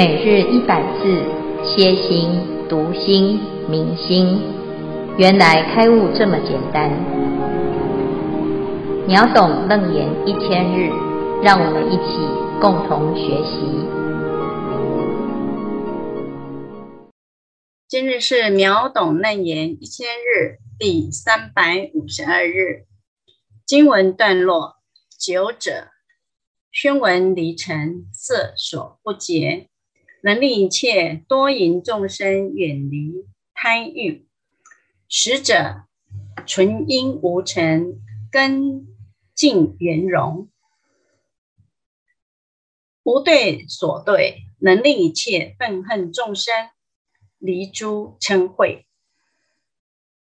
每日一百字，歇心、读心、明心，原来开悟这么简单。秒懂楞严一千日，让我们一起共同学习。今日是秒懂楞严一千日第三百五十二日，经文段落九者，宣闻离尘，色所不洁。能令一切多淫众生远离贪欲，十者纯阴无尘，根净圆融，无对所对，能令一切愤恨众生离诸嗔恚。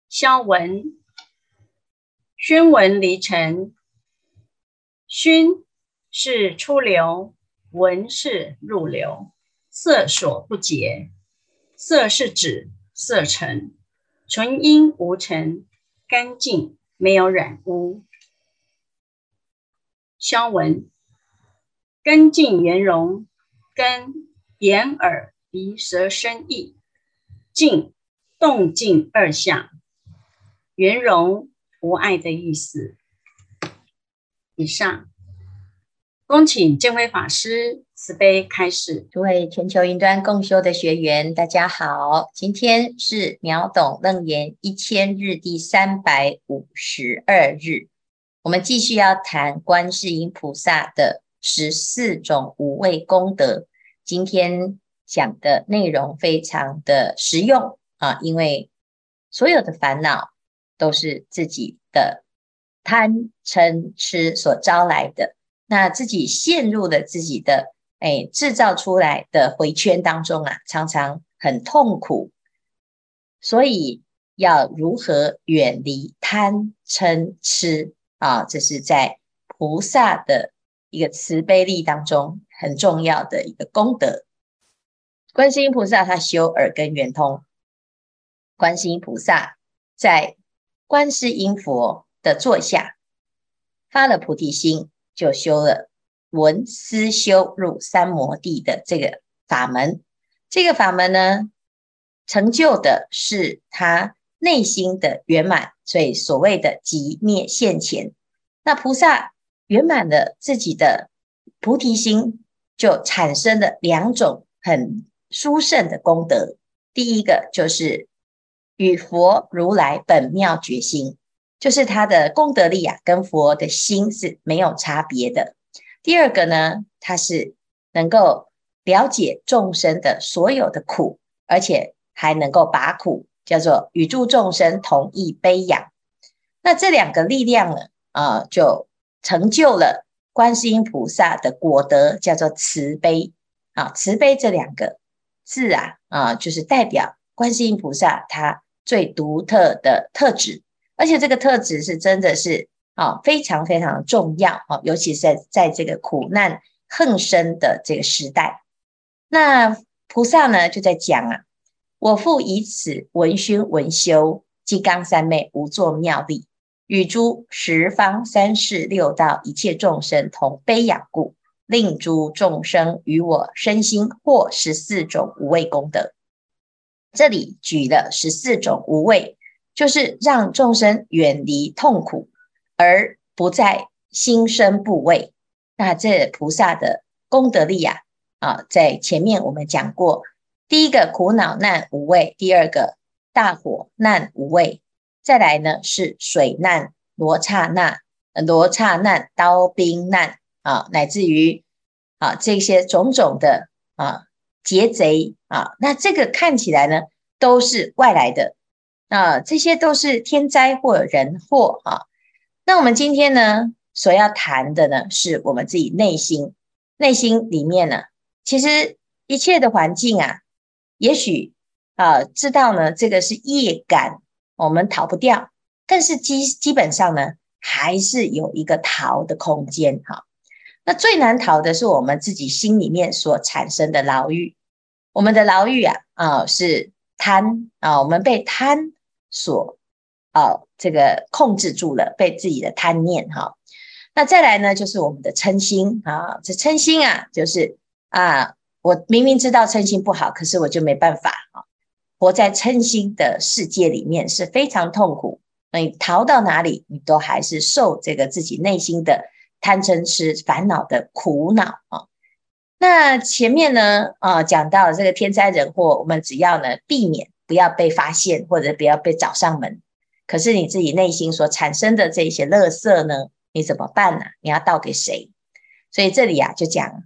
消文宣文离尘，宣是出流，文是入流。色所不洁，色是指色尘，纯阴无尘，干净没有染污。消文根净圆融，根眼耳鼻舌身意，净动静二相，圆融无碍的意思。以上。恭请见辉法师慈悲开始。诸位全球云端共修的学员，大家好，今天是秒懂楞严一千日第三百五十二日，我们继续要谈观世音菩萨的十四种无畏功德。今天讲的内容非常的实用啊，因为所有的烦恼都是自己的贪嗔痴所招来的。那自己陷入了自己的哎制造出来的回圈当中啊，常常很痛苦。所以要如何远离贪嗔痴啊？这是在菩萨的一个慈悲力当中很重要的一个功德。观世音菩萨他修耳根圆通，观世音菩萨在观世音佛的座下发了菩提心。就修了闻思修入三摩地的这个法门，这个法门呢，成就的是他内心的圆满，所以所谓的寂灭现前。那菩萨圆满了自己的菩提心，就产生了两种很殊胜的功德。第一个就是与佛如来本妙觉心。就是他的功德力啊，跟佛的心是没有差别的。第二个呢，他是能够了解众生的所有的苦，而且还能够拔苦，叫做与诸众生同忆悲仰。那这两个力量呢，啊、就成就了观世音菩萨的果德，叫做慈悲啊。慈悲这两个字啊，啊、就是代表观世音菩萨他最独特的特质。而且这个特质是真的是啊，非常非常重要啊，尤其是在在这个苦难横生的这个时代。那菩萨呢就在讲啊，我复以此闻熏闻修金刚三昧无作妙力，与诸十方三世六道一切众生同悲仰故，令诸众生与我身心获十四种无畏功德。这里举了十四种无畏。就是让众生远离痛苦，而不再心生怖畏。那这菩萨的功德力啊，啊，在前面我们讲过，第一个苦恼难无畏，第二个大火难无畏，再来呢是水难、罗刹难、罗刹难、刀兵难啊，乃至于啊这些种种的啊劫贼啊，那这个看起来呢都是外来的。啊，这些都是天灾或人祸啊。那我们今天呢，所要谈的呢，是我们自己内心，内心里面呢，其实一切的环境啊，也许啊，知道呢，这个是业感，我们逃不掉，但是基基本上呢，还是有一个逃的空间哈。那最难逃的是我们自己心里面所产生的牢狱，我们的牢狱啊，啊，是贪啊，我们被贪。所啊，这个控制住了，被自己的贪念哈。那再来呢，就是我们的嗔心啊，这嗔心啊，就是啊，我明明知道嗔心不好，可是我就没办法啊，活在嗔心的世界里面是非常痛苦。那你逃到哪里，你都还是受这个自己内心的贪嗔痴烦恼的苦恼啊。那前面呢啊讲到了这个天灾人祸，我们只要呢避免不要被发现，或者不要被找上门。可是你自己内心所产生的这些垃圾呢，你怎么办呢？你要倒给谁？所以这里啊就讲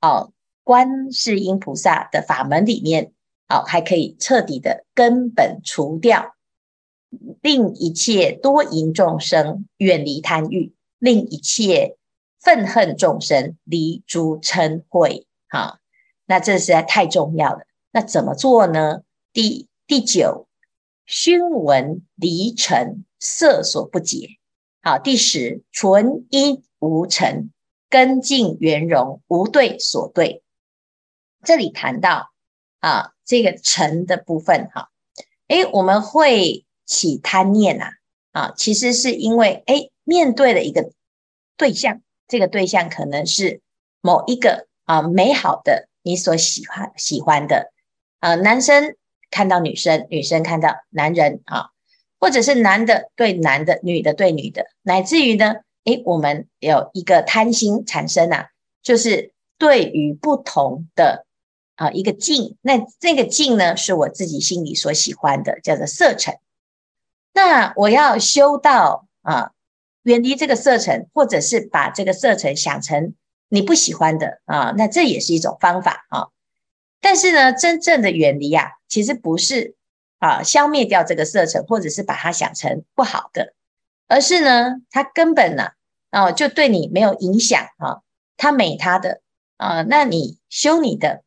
哦。观世音菩萨的法门里面，好，还可以彻底的根本除掉，令一切多淫众生远离贪欲，令一切愤恨众生离诸嗔恚。哈，那这实在太重要了。那怎么做呢？第第九，熏闻离尘，色所不解。好，第十，纯一无尘，根净圆融，无对所对。这里谈到啊，这个尘的部分哈，诶，我们会起贪念呐，啊，其实是因为诶，面对了一个对象，这个对象可能是某一个啊美好的你所喜欢喜欢的啊，男生看到女生，女生看到男人啊，或者是男的对男的，女的对女的，乃至于呢，诶，我们有一个贪心产生呐，就是对于不同的。啊，一个境，那这个境呢，是我自己心里所喜欢的，叫做色尘。那我要修到啊，远离这个色尘，或者是把这个色尘想成你不喜欢的啊，那这也是一种方法啊。但是呢，真正的远离啊，其实不是啊消灭掉这个色尘，或者是把它想成不好的，而是呢，它根本呢啊就对你没有影响啊，它美它的啊，那你修你的。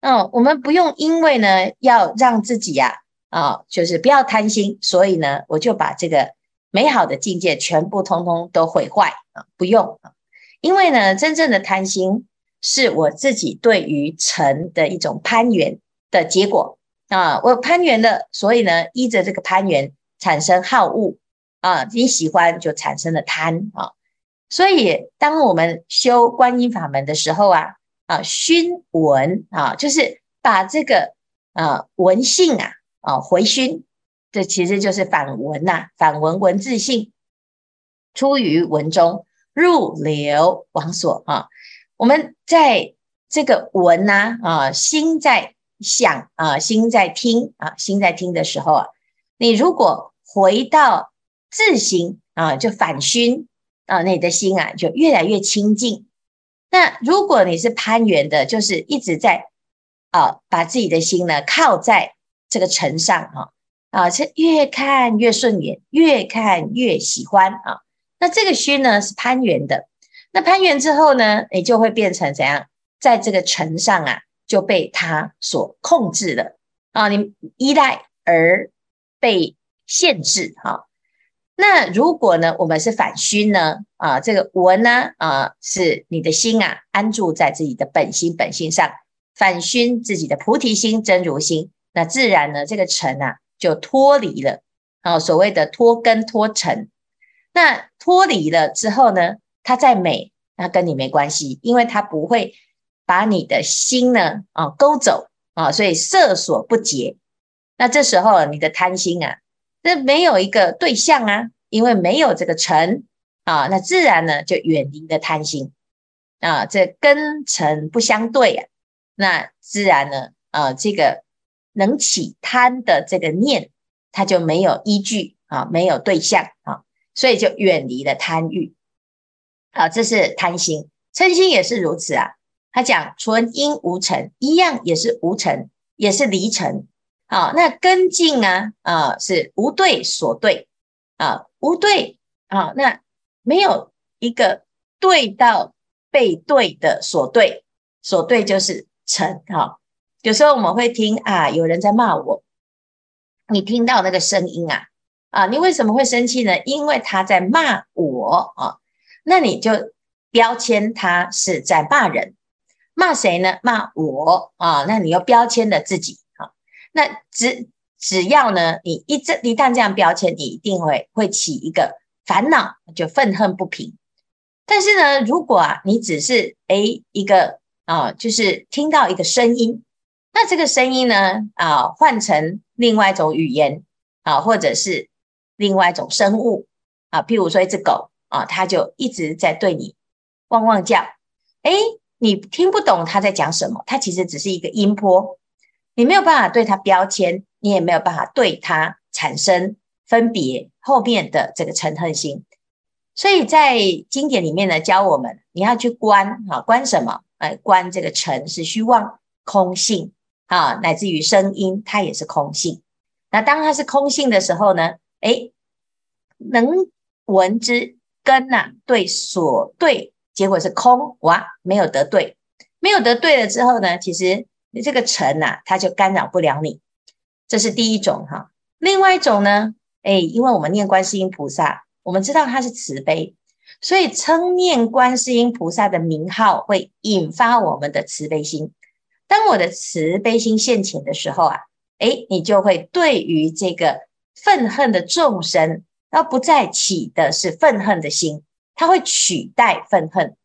嗯，我们不用因为呢要让自己呀啊，啊，就是不要贪心，所以呢我就把这个美好的境界全部通通都毁坏啊，不用啊，因为呢真正的贪心是我自己对于尘的一种攀缘的结果啊，我攀缘了，所以呢依着这个攀缘产生好恶啊，你喜欢就产生了贪啊，所以当我们修观音法门的时候啊。啊，熏闻啊，就是把这个啊闻性啊啊回熏，这其实就是反闻呐、啊，反闻闻自性，出于文中，入流往所啊。我们在这个闻呐啊，心在想啊，心在听啊，心在听的时候啊，你如果回到自心啊，就反熏啊，你的心啊就越来越清净。那如果你是攀缘的，就是一直在啊，把自己的心呢靠在这个尘上哈啊，是越看越顺眼，越看越喜欢啊。那这个熏呢是攀缘的，那攀缘之后呢，你就会变成怎样？在这个尘上啊，就被他所控制了啊，你依赖而被限制哈。那如果呢，我们是反熏呢？啊，这个闻呢，啊，是你的心啊，安住在自己的本心本性上，反熏自己的菩提心、真如心，那自然呢，这个尘啊就脱离了。啊，所谓的脱根脱尘，那脱离了之后呢，它再美，那跟你没关系，因为它不会把你的心呢啊勾走啊，所以色所不结。那这时候你的贪心啊。这没有一个对象啊，因为没有这个尘啊，那自然呢就远离了贪心啊，这根尘不相对啊，那自然呢啊，这个能起贪的这个念，它就没有依据啊，没有对象啊，所以就远离了贪欲啊，这是贪心，嗔心也是如此啊。他讲纯阴无尘，一样也是无尘，也是离尘。好，那根净啊，啊是无对所对啊，无对啊，那没有一个对到被对的所对，所对就是尘哈。有时候我们会听啊，有人在骂我，你听到那个声音啊，啊，你为什么会生气呢？因为他在骂我啊，那你就标签他是在骂人，骂谁呢？骂我啊，那你又标签了自己啊。那只只要呢，你一这一旦这样标签，你一定会会起一个烦恼，就愤恨不平。但是呢，如果啊，你只是诶一个啊，就是听到一个声音，那这个声音呢啊，换成另外一种语言啊，或者是另外一种生物啊，譬如说一只狗啊，它就一直在对你汪汪叫，哎，你听不懂它在讲什么，它其实只是一个音波，你没有办法对它标签，你也没有办法对它产生分别后面的这个嗔恨心。所以在经典里面呢，教我们你要去观啊，观什么？哎，观这个尘是虚妄空性啊，乃至于声音它也是空性。那当它是空性的时候呢，哎，能闻之根呐、啊，对所对，结果是空哇，没有得对，没有得对了之后呢，其实你这个尘呐、啊，它就干扰不了你。这是第一种哈、另外一种呢，哎，因为我们念观世音菩萨。我们知道他是慈悲，所以称念观世音菩萨的名号会引发我们的慈悲心。当我的慈悲心现前的时候啊，诶，你就会对于这个愤恨的众生，那不再起的是愤恨的心，它会取代愤恨。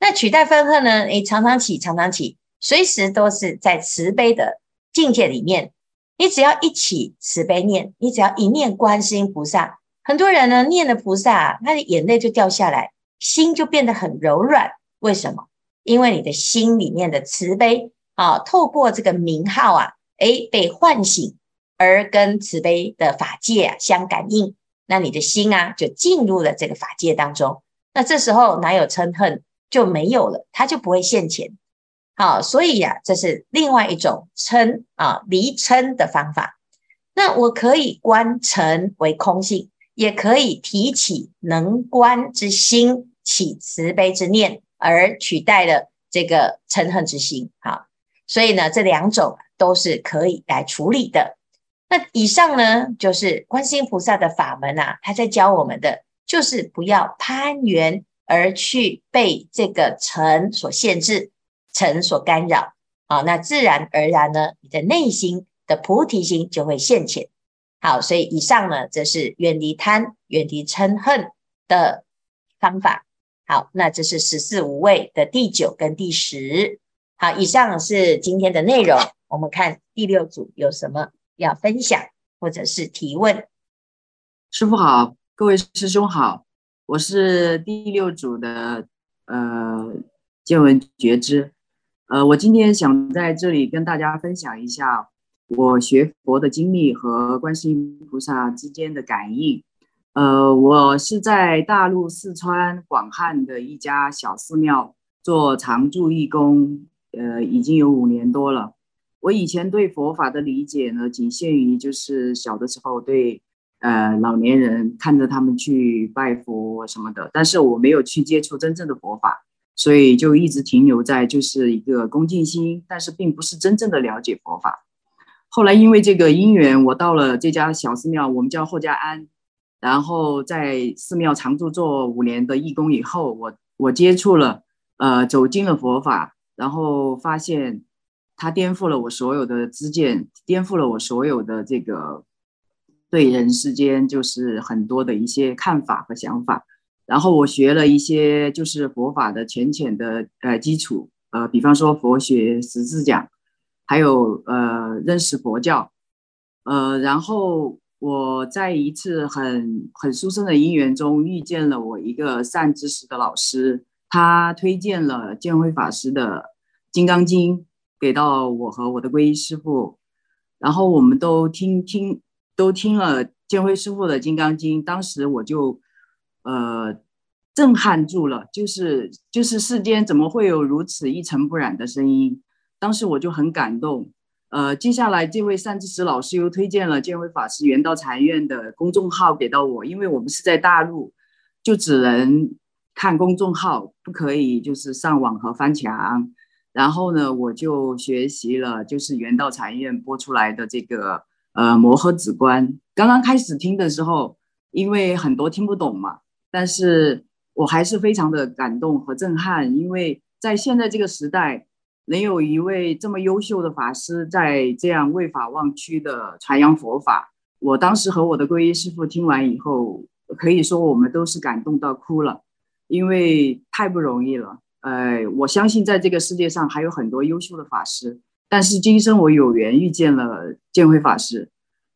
那取代愤恨呢？诶，常常起，常常起，随时都是在慈悲的境界里面。你只要一起慈悲念，你只要一念观世音菩萨。很多人呢念了菩萨，他的眼泪就掉下来，心就变得很柔软。为什么？因为你的心里面的慈悲啊，透过这个名号啊，诶，被唤醒，而跟慈悲的法界啊相感应，那你的心啊就进入了这个法界当中。那这时候哪有嗔恨就没有了，它就不会现前。好，所以呀，这是另外一种嗔啊离嗔的方法。那我可以观尘为空性。也可以提起能观之心，起慈悲之念，而取代了这个嗔恨之心。好，所以呢，这两种都是可以来处理的。那以上呢，就是观世音菩萨的法门啊，他在教我们的，就是不要攀缘而去被这个尘所限制，尘所干扰。好，那自然而然呢，你的内心的菩提心就会现前。好，所以以上呢，这是远离贪、远离嗔恨的方法。好，那这是十四无畏的第九跟第十。好，以上是今天的内容。我们看第六组有什么要分享或者是提问。师傅好，各位师兄好，我是第六组的呃见闻觉知。呃，我今天想在这里跟大家分享一下。我学佛的经历和观世音菩萨之间的感应，呃，我是在大陆四川广汉的一家小寺庙做常住义工，呃，已经有五年多了。我以前对佛法的理解呢，仅限于就是小的时候对，呃，老年人看着他们去拜佛什么的，但是我没有去接触真正的佛法，所以就一直停留在就是一个恭敬心，但是并不是真正的了解佛法。后来因为这个因缘，我到了这家小寺庙，我们叫后家庵，然后在寺庙常住做五年的义工以后，我我接触了，呃，走进了佛法，然后发现它颠覆了我所有的知见，颠覆了我所有的这个对人世间就是很多的一些看法和想法，然后我学了一些就是佛法的浅浅的呃基础，呃，比方说佛学十字讲。还有呃，认识佛教，呃，然后我在一次很很殊胜的因缘中遇见了我一个善知识的老师，他推荐了建辉法师的《金刚经》给到我和我的皈依师父，然后我们都听听都听了建辉师父的《金刚经》，当时我就呃震撼住了，就是就是世间怎么会有如此一尘不染的声音？当时我就很感动，呃，接下来这位善知识老师又推荐了建辉法师圆道禅院的公众号给到我，因为我们是在大陆，就只能看公众号，不可以就是上网和翻墙。然后呢，我就学习了就是圆道禅院播出来的这个呃摩诃止观。刚刚开始听的时候，因为很多听不懂嘛，但是我还是非常的感动和震撼，因为在现在这个时代。能有一位这么优秀的法师在这样为法忘躯的传扬佛法，我当时和我的皈依师父听完以后，可以说我们都是感动到哭了，因为太不容易了。呃，我相信在这个世界上还有很多优秀的法师，但是今生我有缘遇见了建辉法师，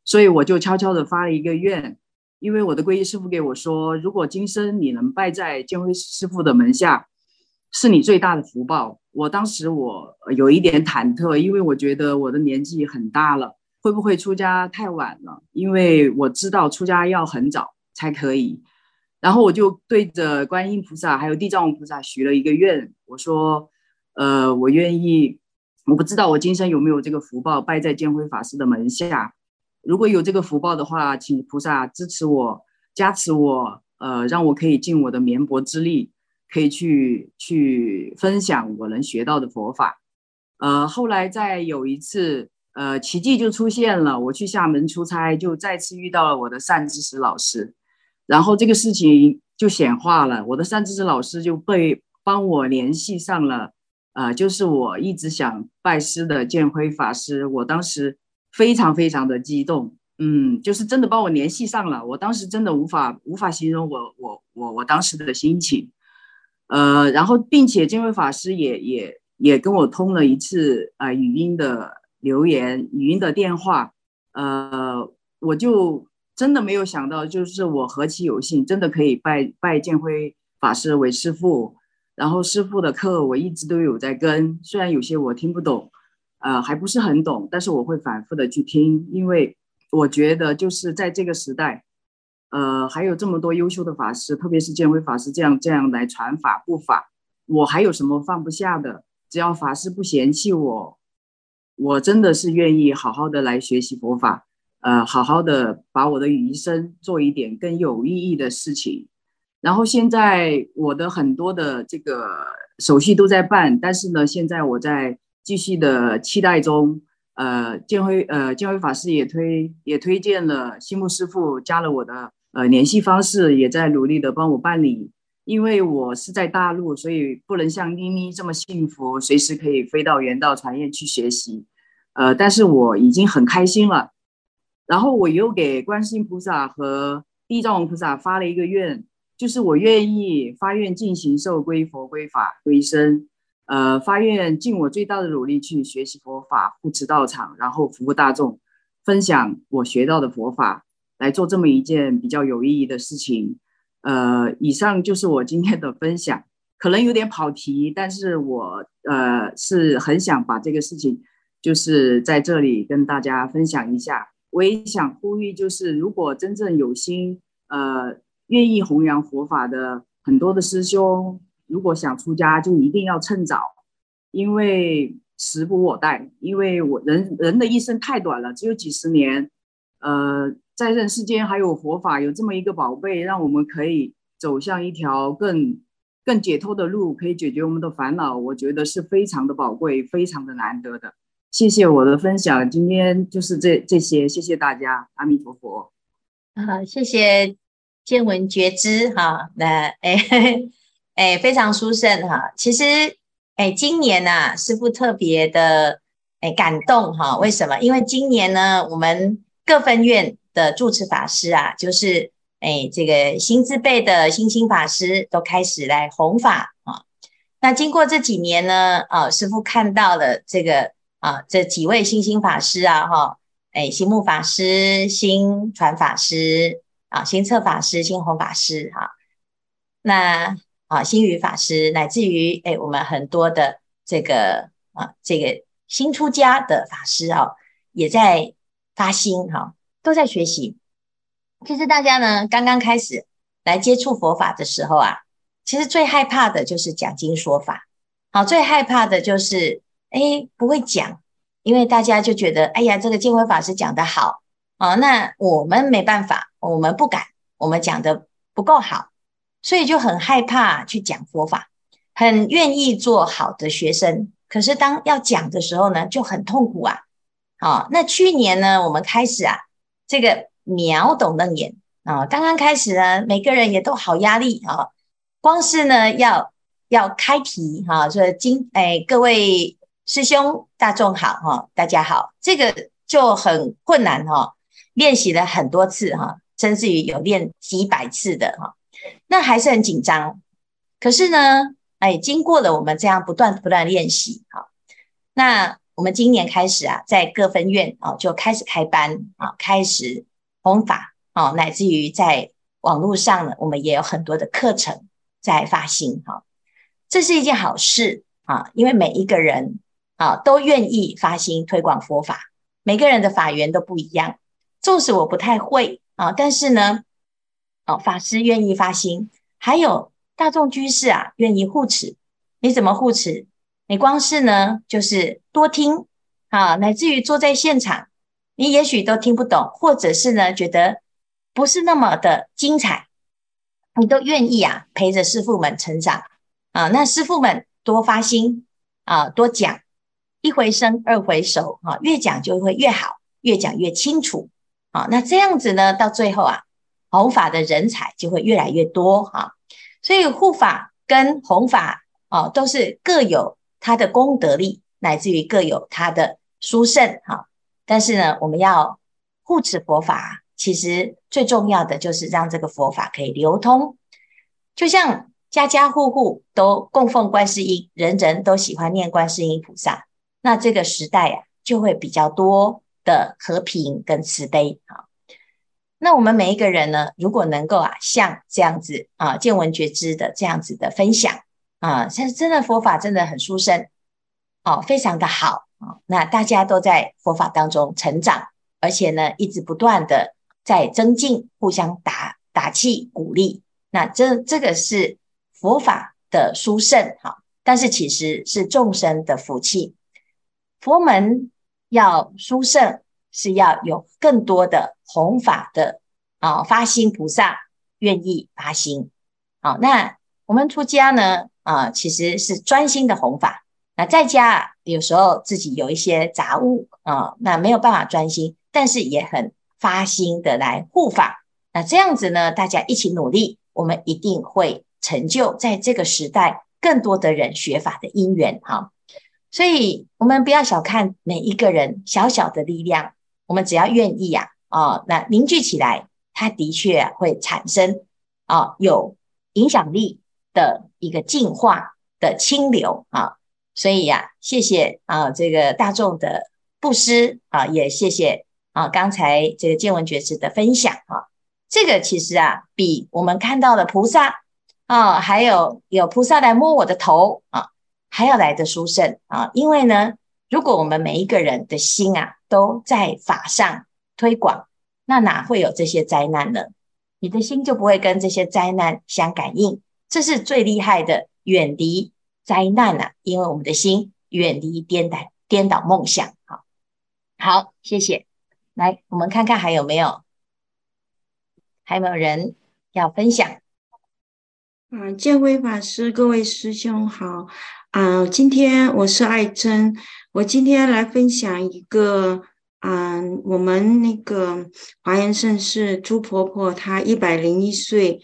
所以我就悄悄的发了一个愿，因为我的皈依师父给我说，如果今生你能拜在建辉师父的门下，是你最大的福报。我当时我有一点忐忑，因为我觉得我的年纪很大了，会不会出家太晚了？因为我知道出家要很早才可以。然后我就对着观音菩萨还有地藏王菩萨许了一个愿，我说，呃，我愿意，我不知道我今生有没有这个福报拜在建辉法师的门下，如果有这个福报的话，请菩萨支持我，加持我，呃，让我可以尽我的绵薄之力。可以去去分享我能学到的佛法，呃，后来在有一次，呃，奇迹就出现了。我去厦门出差，就再次遇到了我的善知识老师，然后这个事情就显化了。我的善知识老师就被帮我联系上了，呃，就是我一直想拜师的建辉法师。我当时非常非常的激动，嗯，就是真的帮我联系上了。我当时真的无法无法形容我我我我当时的心情。呃，然后并且见辉法师也也也跟我通了一次啊、呃、语音的留言，语音的电话，呃，我就真的没有想到，就是我何其有幸，真的可以拜拜建辉法师为师父，然后师父的课我一直都有在跟，虽然有些我听不懂，呃，还不是很懂，但是我会反复的去听，因为我觉得就是在这个时代。呃，还有这么多优秀的法师，特别是建辉法师这样这样来传法布法，我还有什么放不下的？只要法师不嫌弃我，我真的是愿意好好的来学习佛法，呃，好好的把我的余生做一点更有意义的事情。然后现在我的很多的这个手续都在办，但是呢，现在我在继续的期待中。呃，建辉呃建辉法师也推也推荐了西木师傅，加了我的。呃，联系方式也在努力的帮我办理，因为我是在大陆，所以不能像妮妮这么幸福，随时可以飞到圆道传业去学习。呃，但是我已经很开心了。然后我又给观世音菩萨和地藏王菩萨发了一个愿，就是我愿意发愿尽行受归佛归法归僧，呃，发愿尽我最大的努力去学习佛法，护持道场，然后服务大众，分享我学到的佛法。来做这么一件比较有意义的事情，呃，以上就是我今天的分享，可能有点跑题，但是我呃是很想把这个事情，就是在这里跟大家分享一下。我也想呼吁，就是如果真正有心，呃，愿意弘扬佛法的很多的师兄，如果想出家，就一定要趁早，因为时不我待，因为我人人的一生太短了，只有几十年，呃。在人世间还有佛法，有这么一个宝贝，让我们可以走向一条更更解脱的路，可以解决我们的烦恼。我觉得是非常的宝贵，非常的难得的。谢谢我的分享，今天就是这这些，谢谢大家，阿弥陀佛。啊，谢谢见闻觉知哈，那哎哎非常殊胜哈。其实哎今年呐、师傅特别的哎感动哈。为什么？因为今年呢，我们各分院。的住持法师啊，就是哎，这个新字辈的新兴法师都开始来弘法啊。那经过这几年呢，啊，师傅看到了这个啊，这几位新星法师啊，哈，哎，心木法师、新传法师啊、新策法师、新弘法师哈、那啊，新宇法师，乃至于哎，我们很多的这个啊，这个新出家的法师啊，也在发心哈。都在学习。其实大家呢，刚刚开始来接触佛法的时候啊，其实最害怕的就是讲经说法。好，最害怕的就是哎不会讲，因为大家就觉得哎呀，这个见辉法师讲得好啊，那我们没办法，我们不敢，我们讲得不够好，所以就很害怕去讲佛法，很愿意做好的学生。可是当要讲的时候呢，就很痛苦啊。好，那去年呢，我们开始啊。这个秒懂楞严啊，刚刚开始呢，每个人也都好压力啊。光是呢，要要开题哈，说今哎，各位师兄大众好哈，大家好，这个就很困难哈。练习了很多次哈，甚至于有练几百次的哈，那还是很紧张。可是呢，哎，经过了我们这样不断不断练习，哈，那我们今年开始啊，在各分院啊就开始开班啊，开始弘法啊，乃至于在网络上呢，我们也有很多的课程在发行哈，这是一件好事啊，因为每一个人啊都愿意发心推广佛法，每个人的法缘都不一样，纵使我不太会啊，但是呢，哦，法师愿意发心，还有。大众居士啊，愿意护持，你怎么护持？你光是呢，就是多听啊，乃至于坐在现场，你也许都听不懂，或者是呢，觉得不是那么的精彩，你都愿意啊，陪着师父们成长啊。那师父们多发心啊，多讲，一回生，二回熟啊，越讲就会越好，越讲越清楚啊。那这样子呢，到最后啊，弘法的人才就会越来越多哈。所以护法跟弘法啊，都是各有它的功德力，乃至于各有它的殊胜哈。但是呢，我们要护持佛法，其实最重要的就是让这个佛法可以流通。就像家家户户都供奉观世音，人人都喜欢念观世音菩萨，那这个时代啊，就会比较多的和平跟慈悲啊。那我们每一个人呢，如果能够啊，像这样子啊，见闻觉知的这样子的分享啊，像真的佛法真的很殊胜，哦，非常的好啊。那大家都在佛法当中成长，而且呢，一直不断的在增进，互相打打气鼓励。那这这个是佛法的殊胜哈，但是其实是众生的福气。佛门要殊胜。是要有更多的弘法的啊，发心菩萨愿意发心。好，那我们出家呢啊，其实是专心的弘法。那在家，有时候自己有一些杂物啊，那没有办法专心，但是也很发心的来护法。那这样子呢，大家一起努力，我们一定会成就在这个时代更多的人学法的因缘哈。所以，我们不要小看每一个人小小的力量。我们只要愿意呀，啊，那凝聚起来，它的确会产生啊有影响力的一个净化的清流啊，所以呀，谢谢啊这个大众的布施啊，也谢谢啊刚才这个见闻觉知的分享啊，这个其实啊比我们看到的菩萨啊，还有有菩萨来摸我的头啊，还要来的殊胜啊，因为呢，如果我们每一个人的心啊，都在法上推广，那哪会有这些灾难呢？你的心就不会跟这些灾难相感应，这是最厉害的，远离灾难啊！因为我们的心远离颠倒颠倒梦想。好，好，谢谢。来，我们看看还有没有，还有没有人要分享？嗯，建辉法师，各位师兄好。嗯，今天我是爱珍。我今天来分享一个，嗯，我们那个华严盛世朱婆婆她一百零一岁，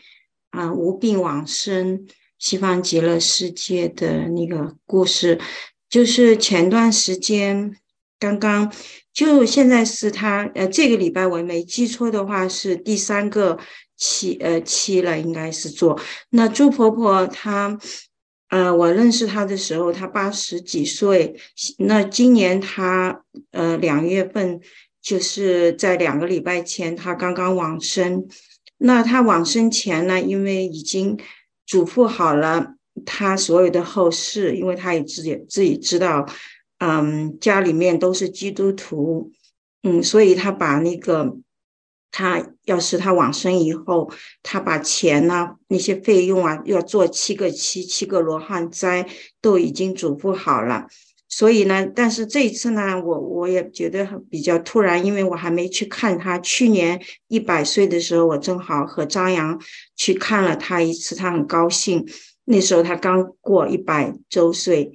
啊，无病往生西方极乐世界的那个故事，就是前段时间刚刚，就现在是她，呃，这个礼拜我没记错的话是第三个期，呃，期了，应该是做。那朱婆婆她。呃，我认识他的时候，他八十几岁。那今年他呃两月份，就是在两个礼拜前，他刚刚往生。那他往生前呢，因为已经嘱咐好了他所有的后事，因为他也自己自己知道，嗯，家里面都是基督徒，嗯，所以他把那个。他要是他往生以后，他把钱呐、啊、那些费用啊，要做七个七七个罗汉斋，都已经嘱咐好了。所以呢，但是这一次呢，我我也觉得比较突然，因为我还没去看他。去年一百岁的时候，我正好和张扬去看了他一次，他很高兴。那时候他刚过一百周岁。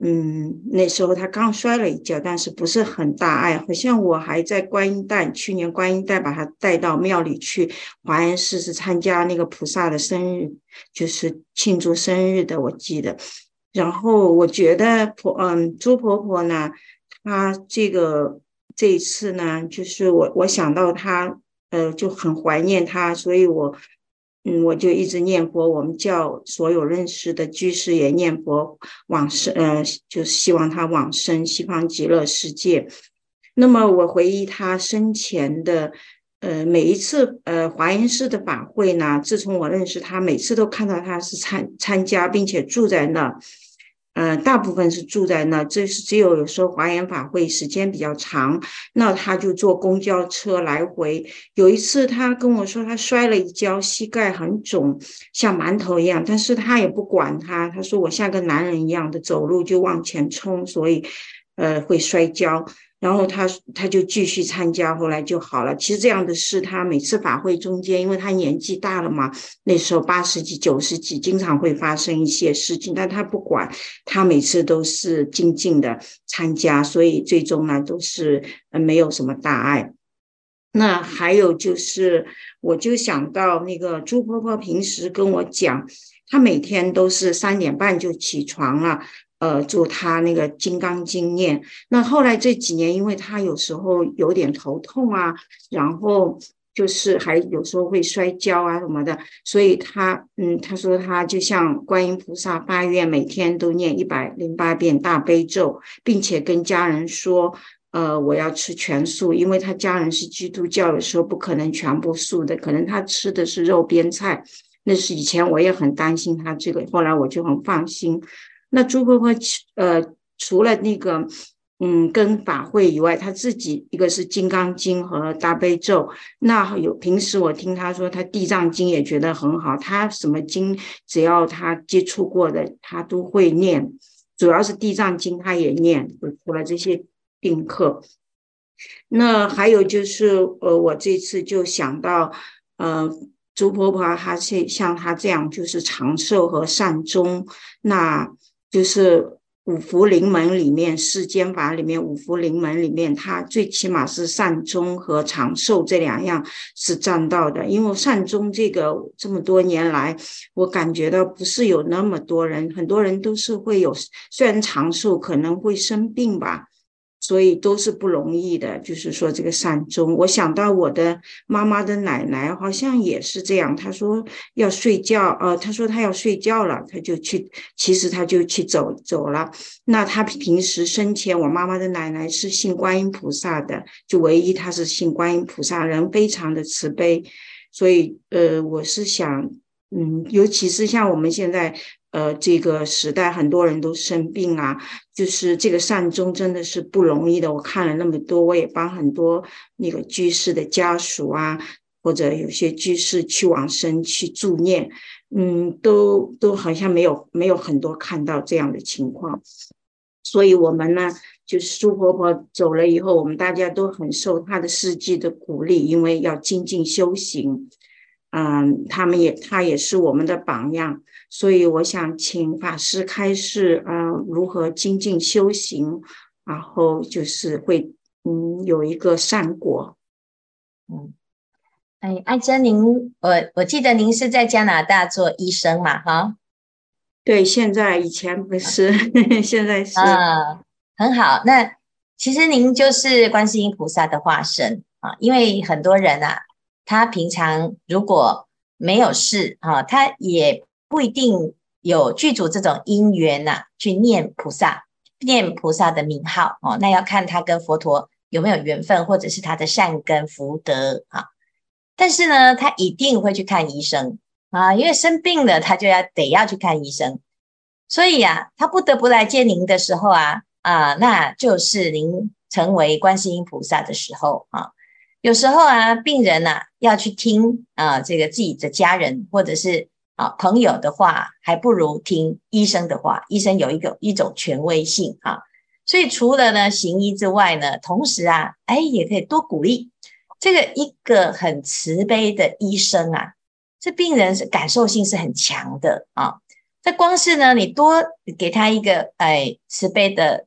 嗯，那时候他刚摔了一跤，但是不是很大碍，好像我还在观音诞，去年观音诞把他带到庙里去，华严寺是参加那个菩萨的生日，就是庆祝生日的，我记得。然后我觉得婆，嗯，朱婆婆呢，她这个这一次呢，就是我我想到她，呃，就很怀念她，所以我。嗯，我就一直念佛。我们叫所有认识的居士也念佛往生，呃，就是希望他往生西方极乐世界。那么我回忆他生前的，呃，每一次呃华严寺的法会呢，自从我认识他，每次都看到他是参参加，并且住在那。呃，大部分是住在那，这是只有有时候华严法会时间比较长，那他就坐公交车来回。有一次他跟我说，他摔了一跤，膝盖很肿，像馒头一样，但是他也不管他，他说我像个男人一样的走路就往前冲，所以呃会摔跤。然后他他就继续参加，后来就好了。其实这样的事，他每次法会中间，因为他年纪大了嘛，那时候八十几、九十几，经常会发生一些事情，但他不管，他每次都是静静的参加，所以最终呢都是没有什么大碍。那还有就是，我就想到那个朱婆婆平时跟我讲，她每天都是三点半就起床了。呃，做他那个《金刚经》念。那后来这几年，因为他有时候有点头痛啊，然后就是还有时候会摔跤啊什么的，所以他嗯，他说他就像观音菩萨发愿，每天都念一百零八遍大悲咒，并且跟家人说，呃，我要吃全素，因为他家人是基督教的时候不可能全部素的，可能他吃的是肉边菜。那是以前我也很担心他这个，后来我就很放心。那朱婆婆，呃，除了那个，嗯，跟法会以外，她自己一个是《金刚经》和大悲咒。那有平时我听她说，她《地藏经》也觉得很好。她什么经，只要她接触过的，她都会念。主要是《地藏经》，她也念。除了这些宾客，那还有就是，呃，我这次就想到，呃。朱婆婆她是像她这样，就是长寿和善终，那就是五福临门里面，世间法里面五福临门里面，它最起码是善终和长寿这两样是占到的。因为善终这个这么多年来，我感觉到不是有那么多人，很多人都是会有，虽然长寿可能会生病吧。所以都是不容易的，就是说这个善终，我想到我的妈妈的奶奶好像也是这样。她说要睡觉，呃，她说她要睡觉了，她就去，其实她就去走走了。那她平时生前，我妈妈的奶奶是信观音菩萨的，就唯一她是信观音菩萨，人非常的慈悲。所以，呃，我是想，嗯，尤其是像我们现在。呃，这个时代很多人都生病啊，就是这个善终真的是不容易的。我看了那么多，我也帮很多那个居士的家属啊，或者有些居士去往生去助念，嗯，都都好像没有没有很多看到这样的情况。所以我们呢，就是朱婆婆走了以后，我们大家都很受她的事迹的鼓励，因为要精进修行。嗯，他们也，他也是我们的榜样，所以我想请法师开示，嗯，如何精进修行，然后就是会，嗯，有一个善果。嗯，哎，爱珍，您，我我记得您是在加拿大做医生嘛，哈？对，现在以前不是，现在是。啊，很好。那其实您就是观世音菩萨的化身啊，因为很多人啊。他平常如果没有事啊，他也不一定有具足这种因缘呐，去念菩萨，念菩萨的名号哦。那要看他跟佛陀有没有缘分，或者是他的善根福德啊。但是呢，他一定会去看医生啊，因为生病了，他就要得要去看医生。所以啊，他不得不来见您的时候啊啊，那就是您成为观世音菩萨的时候啊。有时候啊，病人呐、啊、要去听啊，这个自己的家人或者是啊朋友的话，还不如听医生的话。医生有一个一种权威性啊，所以除了呢行医之外呢，同时啊，哎也可以多鼓励这个一个很慈悲的医生啊，这病人是感受性是很强的啊。这光是呢，你多给他一个哎慈悲的。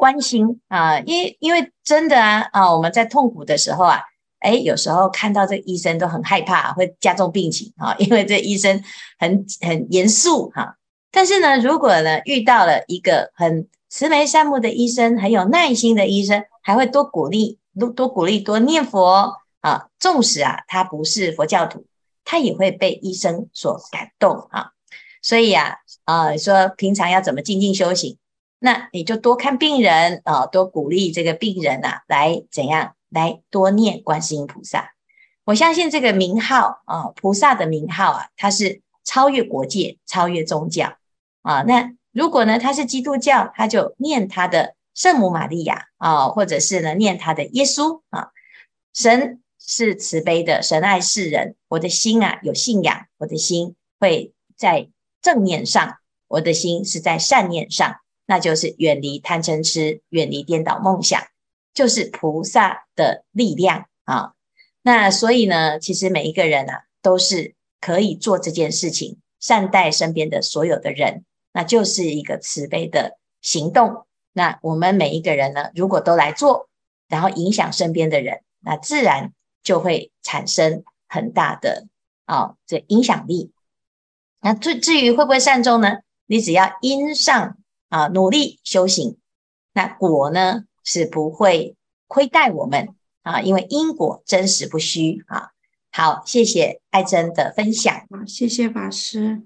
关心啊，因因为真的啊啊，我们在痛苦的时候啊，哎，有时候看到这医生都很害怕，会加重病情啊，因为这医生很很严肃哈。但是呢，如果呢遇到了一个很慈眉善目的医生，很有耐心的医生，还会多鼓励，多多鼓励，多念佛啊。纵使啊他不是佛教徒，他也会被医生所感动啊。所以啊，呃，说平常要怎么静静修行，那你就多看病人啊，多鼓励这个病人啊，来怎样来多念观世音菩萨。我相信这个名号啊，菩萨的名号啊，它是超越国界、超越宗教啊。那如果呢，他是基督教，他就念他的圣母玛利亚啊，或者是呢念他的耶稣啊。神是慈悲的，神爱世人。我的心啊有信仰，我的心会在。正念上，我的心是在善念上，那就是远离贪嗔痴，远离颠倒梦想，就是菩萨的力量啊。那所以呢，其实每一个人啊，都是可以做这件事情，善待身边的所有的人，那就是一个慈悲的行动。那我们每一个人呢，如果都来做，然后影响身边的人，那自然就会产生很大的啊这影响力。那至至于会不会善终呢？你只要因上啊努力修行，那果呢是不会亏待我们啊，因为因果真实不虚啊。好，谢谢爱珍的分享。好，谢谢法师。